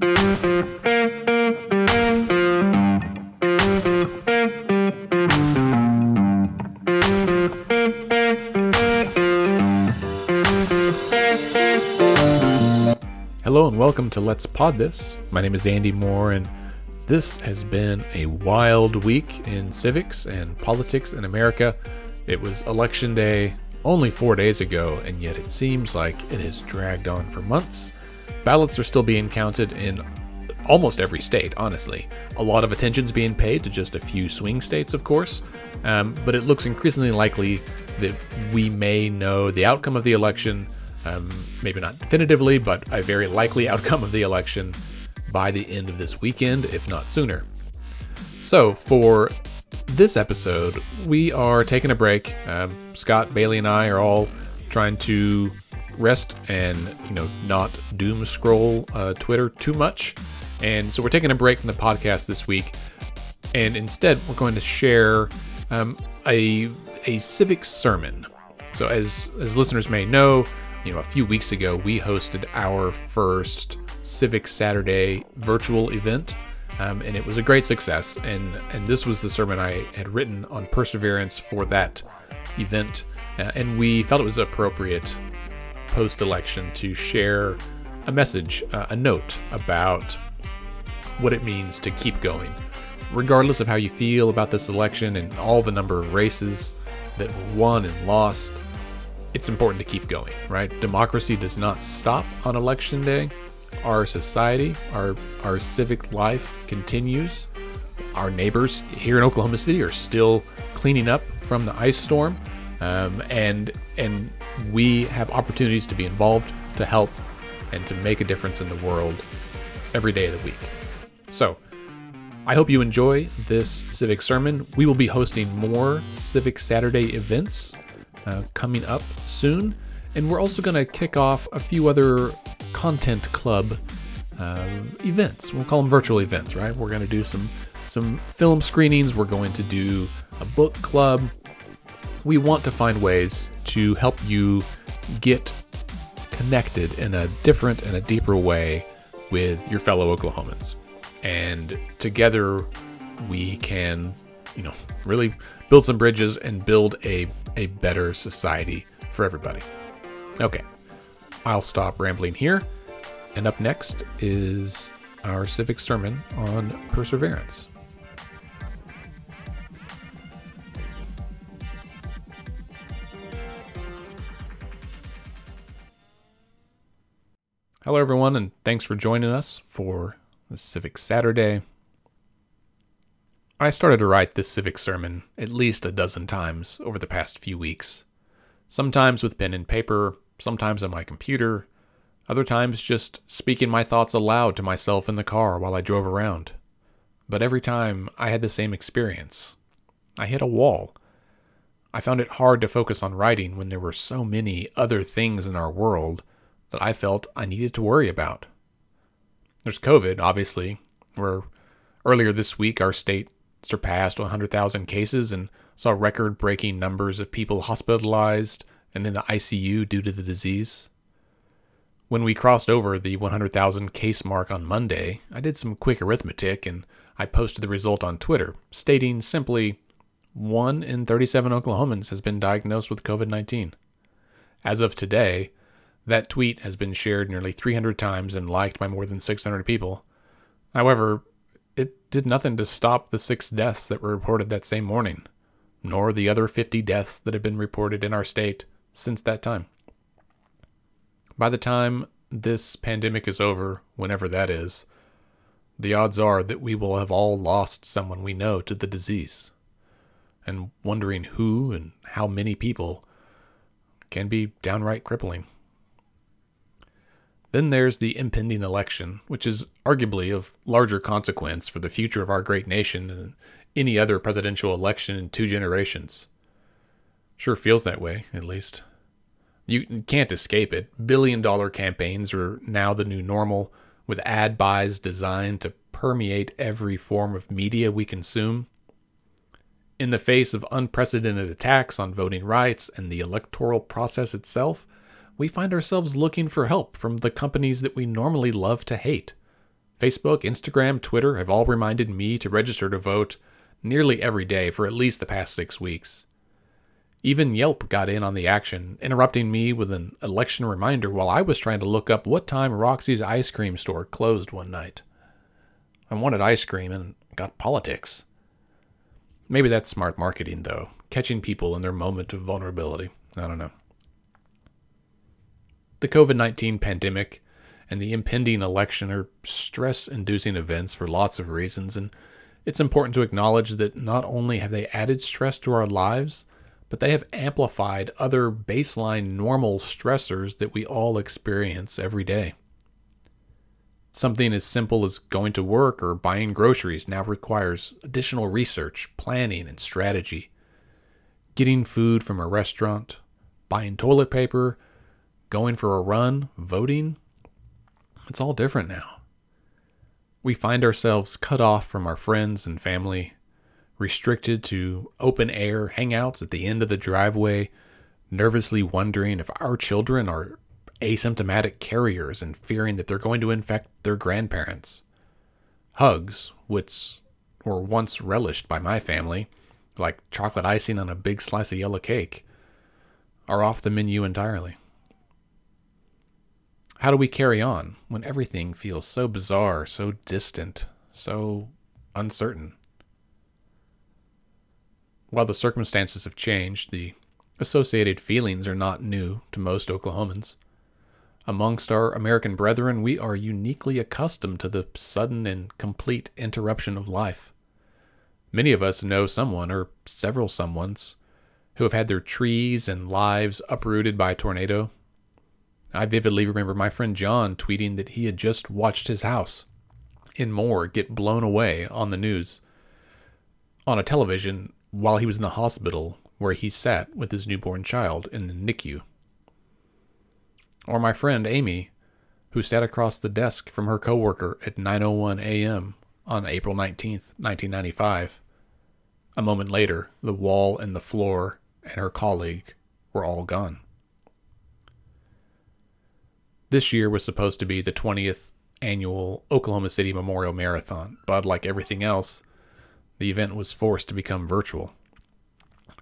Hello and welcome to Let's Pod This. My name is Andy Moore, and this has been a wild week in civics and politics in America. It was election day only four days ago, and yet it seems like it has dragged on for months. Ballots are still being counted in almost every state, honestly. A lot of attention's being paid to just a few swing states, of course, um, but it looks increasingly likely that we may know the outcome of the election um, maybe not definitively, but a very likely outcome of the election by the end of this weekend, if not sooner. So, for this episode, we are taking a break. Um, Scott, Bailey, and I are all trying to rest and you know not doom scroll uh, Twitter too much, and so we're taking a break from the podcast this week, and instead we're going to share um, a a civic sermon. So, as as listeners may know, you know, a few weeks ago, we hosted our first Civic Saturday virtual event, um, and it was a great success. And and this was the sermon I had written on perseverance for that event, uh, and we felt it was appropriate post-election to share a message, uh, a note about what it means to keep going, regardless of how you feel about this election and all the number of races that were won and lost it's important to keep going, right? Democracy does not stop on election day. Our society, our our civic life continues. Our neighbors here in Oklahoma City are still cleaning up from the ice storm, um, and and we have opportunities to be involved, to help, and to make a difference in the world every day of the week. So. I hope you enjoy this civic sermon. We will be hosting more Civic Saturday events uh, coming up soon. And we're also going to kick off a few other content club um, events. We'll call them virtual events, right? We're going to do some some film screenings. We're going to do a book club. We want to find ways to help you get connected in a different and a deeper way with your fellow Oklahomans. And together we can, you know, really build some bridges and build a a better society for everybody. Okay, I'll stop rambling here. And up next is our civic sermon on perseverance. Hello, everyone, and thanks for joining us for the Civic Saturday. I started to write this civic sermon at least a dozen times over the past few weeks. Sometimes with pen and paper, sometimes on my computer, other times just speaking my thoughts aloud to myself in the car while I drove around. But every time I had the same experience. I hit a wall. I found it hard to focus on writing when there were so many other things in our world that I felt I needed to worry about. There's COVID, obviously, where earlier this week our state surpassed 100,000 cases and saw record breaking numbers of people hospitalized and in the ICU due to the disease. When we crossed over the 100,000 case mark on Monday, I did some quick arithmetic and I posted the result on Twitter, stating simply 1 in 37 Oklahomans has been diagnosed with COVID 19. As of today, that tweet has been shared nearly 300 times and liked by more than 600 people. However, it did nothing to stop the six deaths that were reported that same morning, nor the other 50 deaths that have been reported in our state since that time. By the time this pandemic is over, whenever that is, the odds are that we will have all lost someone we know to the disease. And wondering who and how many people can be downright crippling. Then there's the impending election, which is arguably of larger consequence for the future of our great nation than any other presidential election in two generations. Sure feels that way, at least. You can't escape it. Billion dollar campaigns are now the new normal, with ad buys designed to permeate every form of media we consume. In the face of unprecedented attacks on voting rights and the electoral process itself, we find ourselves looking for help from the companies that we normally love to hate Facebook, Instagram, Twitter have all reminded me to register to vote nearly every day for at least the past six weeks. Even Yelp got in on the action, interrupting me with an election reminder while I was trying to look up what time Roxy's ice cream store closed one night. I wanted ice cream and got politics. Maybe that's smart marketing, though, catching people in their moment of vulnerability. I don't know. The COVID 19 pandemic and the impending election are stress inducing events for lots of reasons, and it's important to acknowledge that not only have they added stress to our lives, but they have amplified other baseline normal stressors that we all experience every day. Something as simple as going to work or buying groceries now requires additional research, planning, and strategy. Getting food from a restaurant, buying toilet paper, going for a run, voting, it's all different now. We find ourselves cut off from our friends and family, restricted to open air hangouts at the end of the driveway, nervously wondering if our children are asymptomatic carriers and fearing that they're going to infect their grandparents. Hugs, which were once relished by my family, like chocolate icing on a big slice of yellow cake, are off the menu entirely. How do we carry on when everything feels so bizarre, so distant, so uncertain? While the circumstances have changed, the associated feelings are not new to most Oklahomans. Amongst our American brethren, we are uniquely accustomed to the sudden and complete interruption of life. Many of us know someone or several someones who have had their trees and lives uprooted by a tornado. I vividly remember my friend John tweeting that he had just watched his house in Moore get blown away on the news on a television while he was in the hospital where he sat with his newborn child in the NICU. Or my friend Amy, who sat across the desk from her coworker at 9:01 a.m. on April 19th, 1995. A moment later, the wall and the floor and her colleague were all gone. This year was supposed to be the 20th annual Oklahoma City Memorial Marathon, but like everything else, the event was forced to become virtual.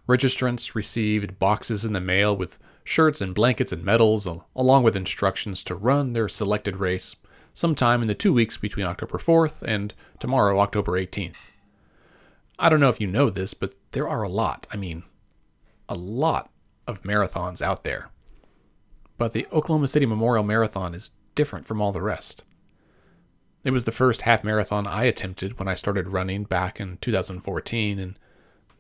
Registrants received boxes in the mail with shirts and blankets and medals, along with instructions to run their selected race sometime in the two weeks between October 4th and tomorrow, October 18th. I don't know if you know this, but there are a lot, I mean, a lot of marathons out there. But the Oklahoma City Memorial Marathon is different from all the rest. It was the first half marathon I attempted when I started running back in 2014, and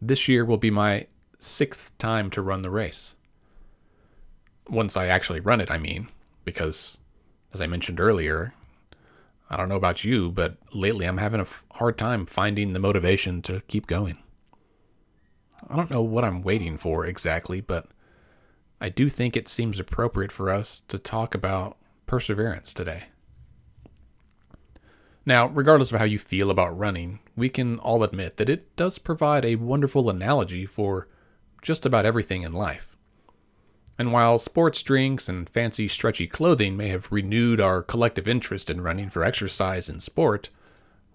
this year will be my sixth time to run the race once I actually run it, I mean, because as I mentioned earlier, I don't know about you, but lately I'm having a hard time finding the motivation to keep going. I don't know what I'm waiting for exactly, but I do think it seems appropriate for us to talk about perseverance today. Now, regardless of how you feel about running, we can all admit that it does provide a wonderful analogy for just about everything in life. And while sports drinks and fancy stretchy clothing may have renewed our collective interest in running for exercise and sport,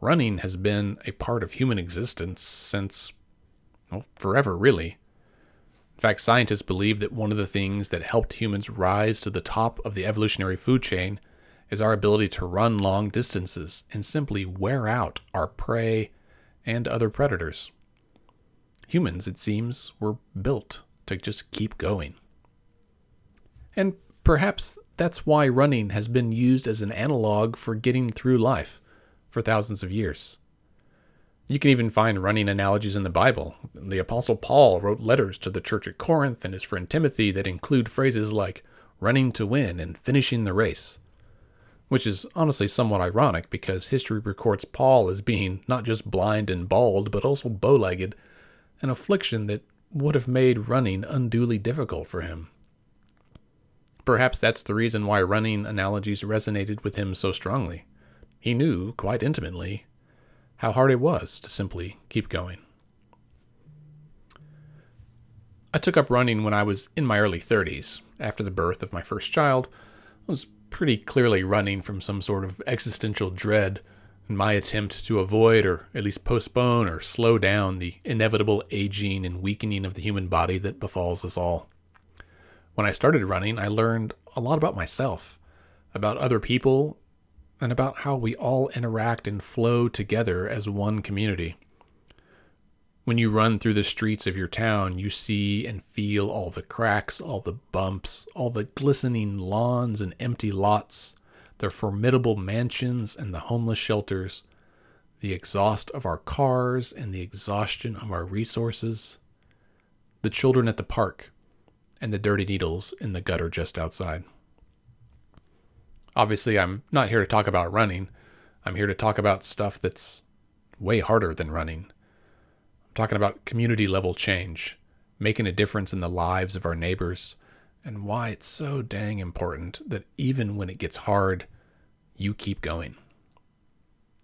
running has been a part of human existence since, well, forever, really. In fact, scientists believe that one of the things that helped humans rise to the top of the evolutionary food chain is our ability to run long distances and simply wear out our prey and other predators. Humans, it seems, were built to just keep going. And perhaps that's why running has been used as an analog for getting through life for thousands of years. You can even find running analogies in the Bible. The Apostle Paul wrote letters to the church at Corinth and his friend Timothy that include phrases like running to win and finishing the race, which is honestly somewhat ironic because history records Paul as being not just blind and bald, but also bow legged, an affliction that would have made running unduly difficult for him. Perhaps that's the reason why running analogies resonated with him so strongly. He knew, quite intimately, how hard it was to simply keep going. I took up running when I was in my early 30s. After the birth of my first child, I was pretty clearly running from some sort of existential dread in my attempt to avoid or at least postpone or slow down the inevitable aging and weakening of the human body that befalls us all. When I started running, I learned a lot about myself, about other people, and about how we all interact and flow together as one community. When you run through the streets of your town, you see and feel all the cracks, all the bumps, all the glistening lawns and empty lots, their formidable mansions and the homeless shelters, the exhaust of our cars and the exhaustion of our resources, the children at the park, and the dirty needles in the gutter just outside. Obviously, I'm not here to talk about running. I'm here to talk about stuff that's way harder than running. I'm talking about community level change, making a difference in the lives of our neighbors, and why it's so dang important that even when it gets hard, you keep going.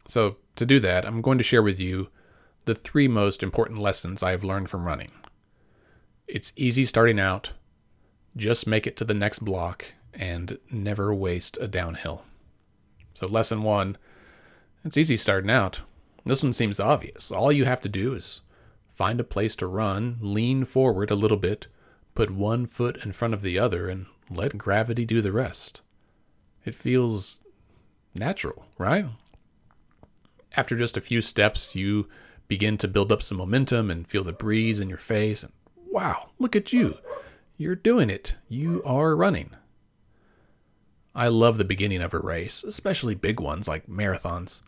So, to do that, I'm going to share with you the three most important lessons I have learned from running. It's easy starting out, just make it to the next block, and never waste a downhill. So, lesson one it's easy starting out. This one seems obvious. All you have to do is find a place to run, lean forward a little bit, put one foot in front of the other, and let gravity do the rest. It feels natural, right? After just a few steps, you begin to build up some momentum and feel the breeze in your face. And wow, look at you. You're doing it. You are running. I love the beginning of a race, especially big ones like marathons.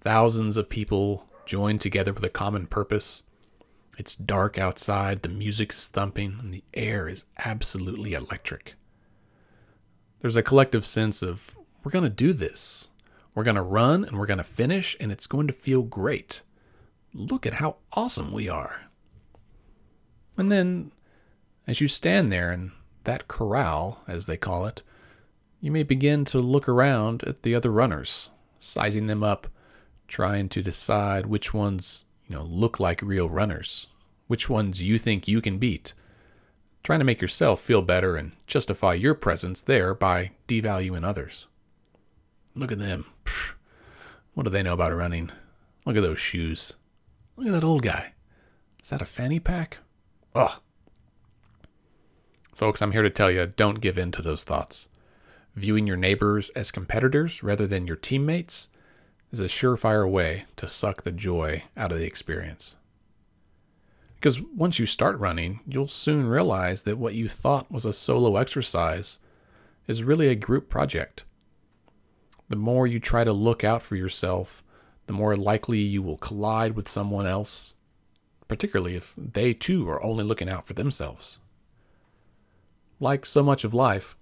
Thousands of people join together with a common purpose. It's dark outside, the music is thumping, and the air is absolutely electric. There's a collective sense of, we're going to do this. We're going to run and we're going to finish, and it's going to feel great. Look at how awesome we are. And then, as you stand there in that corral, as they call it, you may begin to look around at the other runners, sizing them up, trying to decide which ones, you know, look like real runners, which ones you think you can beat, trying to make yourself feel better and justify your presence there by devaluing others. Look at them. What do they know about running? Look at those shoes. Look at that old guy. Is that a fanny pack? Ugh. Folks, I'm here to tell you don't give in to those thoughts. Viewing your neighbors as competitors rather than your teammates is a surefire way to suck the joy out of the experience. Because once you start running, you'll soon realize that what you thought was a solo exercise is really a group project. The more you try to look out for yourself, the more likely you will collide with someone else, particularly if they too are only looking out for themselves. Like so much of life,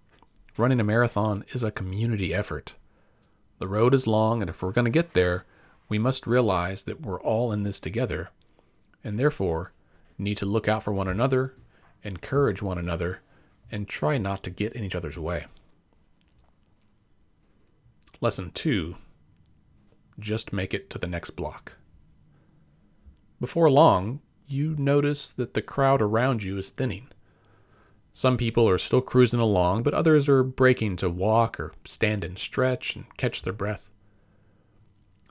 running a marathon is a community effort. The road is long, and if we're going to get there, we must realize that we're all in this together, and therefore need to look out for one another, encourage one another, and try not to get in each other's way. Lesson 2 Just make it to the next block. Before long, you notice that the crowd around you is thinning. Some people are still cruising along, but others are breaking to walk or stand and stretch and catch their breath.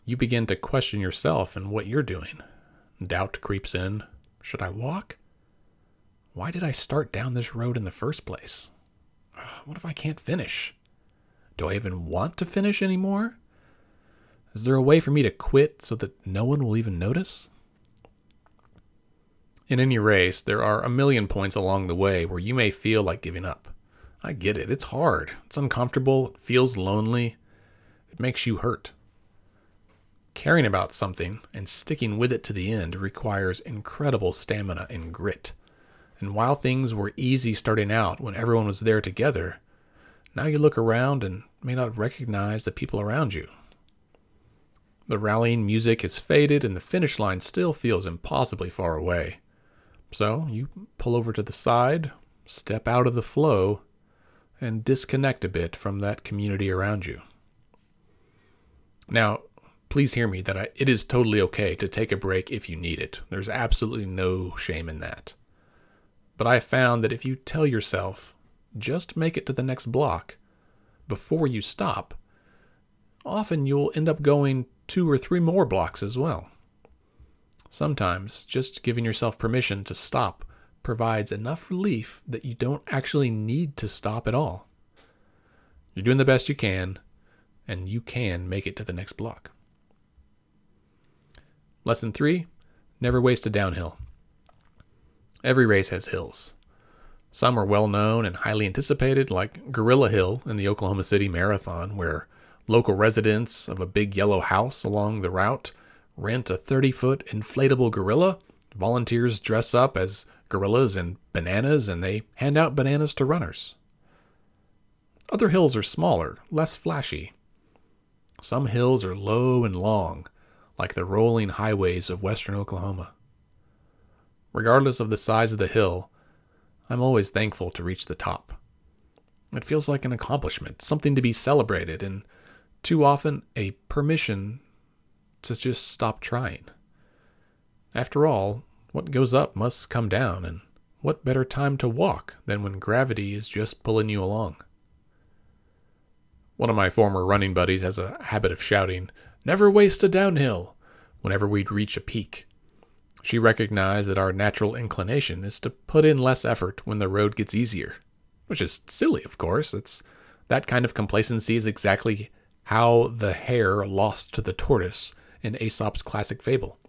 You begin to question yourself and what you're doing. Doubt creeps in. Should I walk? Why did I start down this road in the first place? Ah, what if I can't finish? Do I even want to finish anymore? Is there a way for me to quit so that no one will even notice? In any race, there are a million points along the way where you may feel like giving up. I get it. It's hard. It's uncomfortable. It feels lonely. It makes you hurt. Caring about something and sticking with it to the end requires incredible stamina and grit. And while things were easy starting out when everyone was there together, now you look around and may not recognize the people around you. The rallying music has faded and the finish line still feels impossibly far away. So you pull over to the side, step out of the flow, and disconnect a bit from that community around you. Now, please hear me that I, it is totally okay to take a break if you need it. There's absolutely no shame in that. But I found that if you tell yourself, just make it to the next block before you stop, often you'll end up going two or three more blocks as well. Sometimes just giving yourself permission to stop provides enough relief that you don't actually need to stop at all. You're doing the best you can, and you can make it to the next block. Lesson three never waste a downhill. Every race has hills. Some are well known and highly anticipated, like Gorilla Hill in the Oklahoma City Marathon, where local residents of a big yellow house along the route rent a 30 foot inflatable gorilla. Volunteers dress up as gorillas and bananas, and they hand out bananas to runners. Other hills are smaller, less flashy. Some hills are low and long, like the rolling highways of western Oklahoma. Regardless of the size of the hill, I'm always thankful to reach the top. It feels like an accomplishment, something to be celebrated, and too often a permission to just stop trying. After all, what goes up must come down, and what better time to walk than when gravity is just pulling you along? One of my former running buddies has a habit of shouting, Never waste a downhill, whenever we'd reach a peak. She recognized that our natural inclination is to put in less effort when the road gets easier. Which is silly, of course. It's that kind of complacency is exactly how the hare lost to the tortoise in Aesop's classic fable.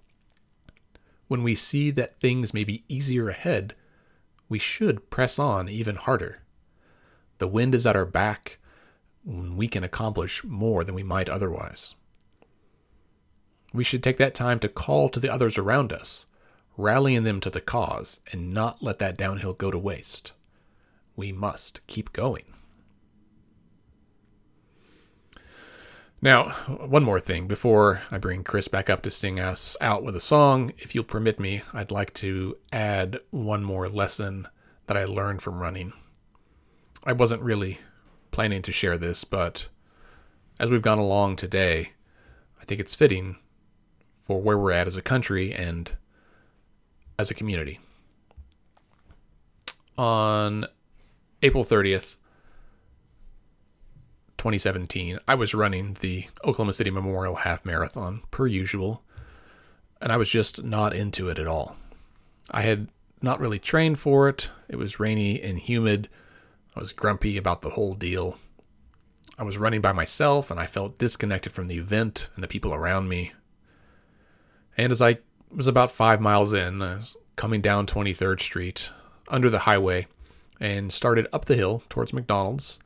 When we see that things may be easier ahead, we should press on even harder. The wind is at our back, we can accomplish more than we might otherwise. We should take that time to call to the others around us, rallying them to the cause, and not let that downhill go to waste. We must keep going. Now, one more thing before I bring Chris back up to sing us out with a song. If you'll permit me, I'd like to add one more lesson that I learned from running. I wasn't really planning to share this, but as we've gone along today, I think it's fitting for where we're at as a country and as a community. On April 30th, 2017, I was running the Oklahoma City Memorial Half Marathon per usual, and I was just not into it at all. I had not really trained for it. It was rainy and humid I was grumpy about the whole deal. I was running by myself and I felt disconnected from the event and the people around me. And as I was about five miles in, I was coming down 23rd Street under the highway and started up the hill towards McDonald's,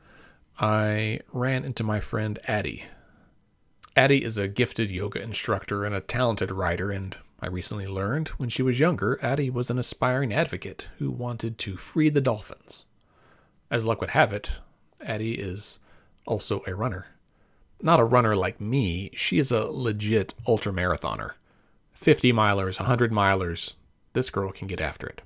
I ran into my friend Addie. Addie is a gifted yoga instructor and a talented writer, and I recently learned when she was younger, Addie was an aspiring advocate who wanted to free the dolphins. As luck would have it, Addie is also a runner. Not a runner like me, she is a legit ultra marathoner. 50 milers, 100 milers, this girl can get after it.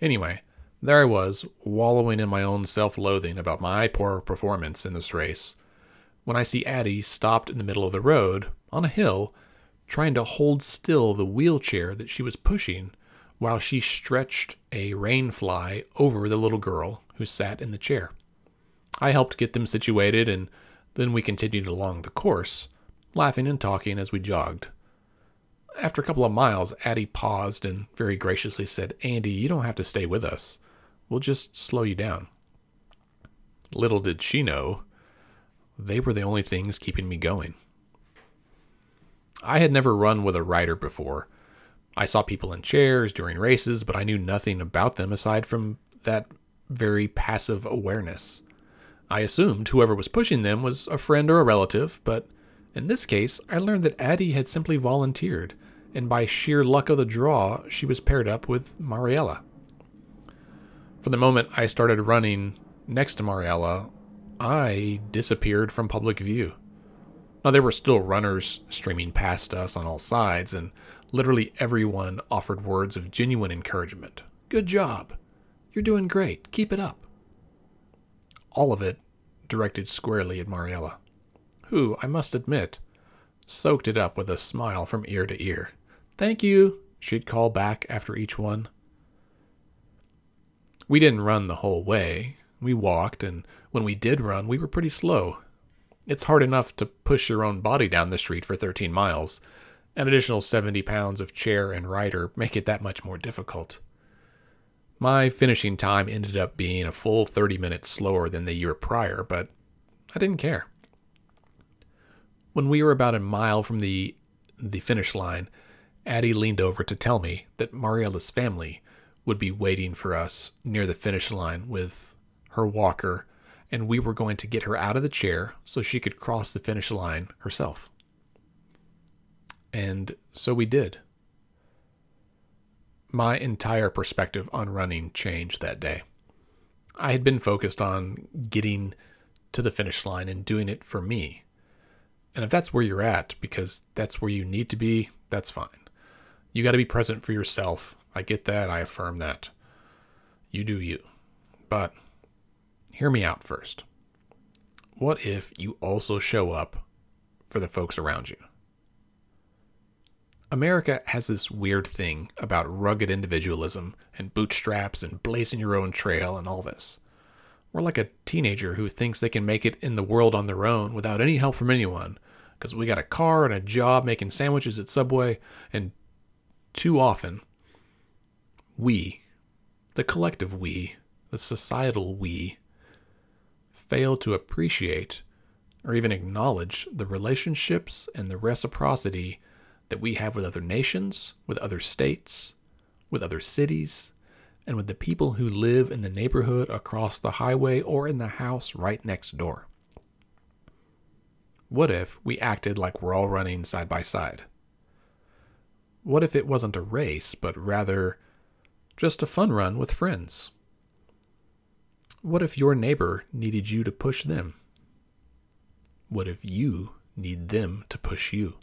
Anyway, there I was, wallowing in my own self loathing about my poor performance in this race, when I see Addie stopped in the middle of the road, on a hill, trying to hold still the wheelchair that she was pushing while she stretched a rain fly over the little girl who sat in the chair. I helped get them situated, and then we continued along the course, laughing and talking as we jogged. After a couple of miles, Addie paused and very graciously said, Andy, you don't have to stay with us. We'll just slow you down. Little did she know, they were the only things keeping me going. I had never run with a rider before. I saw people in chairs during races, but I knew nothing about them aside from that very passive awareness. I assumed whoever was pushing them was a friend or a relative, but in this case, I learned that Addie had simply volunteered, and by sheer luck of the draw, she was paired up with Mariella. From the moment I started running next to Mariella, I disappeared from public view. Now, there were still runners streaming past us on all sides, and literally everyone offered words of genuine encouragement. Good job. You're doing great. Keep it up. All of it directed squarely at Mariella, who, I must admit, soaked it up with a smile from ear to ear. Thank you, she'd call back after each one. We didn't run the whole way. We walked, and when we did run, we were pretty slow. It's hard enough to push your own body down the street for 13 miles. An additional 70 pounds of chair and rider make it that much more difficult. My finishing time ended up being a full 30 minutes slower than the year prior, but I didn't care. When we were about a mile from the the finish line, Addie leaned over to tell me that Mariella's family would be waiting for us near the finish line with her walker, and we were going to get her out of the chair so she could cross the finish line herself. And so we did. My entire perspective on running changed that day. I had been focused on getting to the finish line and doing it for me. And if that's where you're at, because that's where you need to be, that's fine. You got to be present for yourself. I get that. I affirm that. You do you. But hear me out first. What if you also show up for the folks around you? America has this weird thing about rugged individualism and bootstraps and blazing your own trail and all this. We're like a teenager who thinks they can make it in the world on their own without any help from anyone because we got a car and a job making sandwiches at Subway and too often, we, the collective we, the societal we, fail to appreciate or even acknowledge the relationships and the reciprocity that we have with other nations, with other states, with other cities, and with the people who live in the neighborhood across the highway or in the house right next door. What if we acted like we're all running side by side? What if it wasn't a race, but rather just a fun run with friends? What if your neighbor needed you to push them? What if you need them to push you?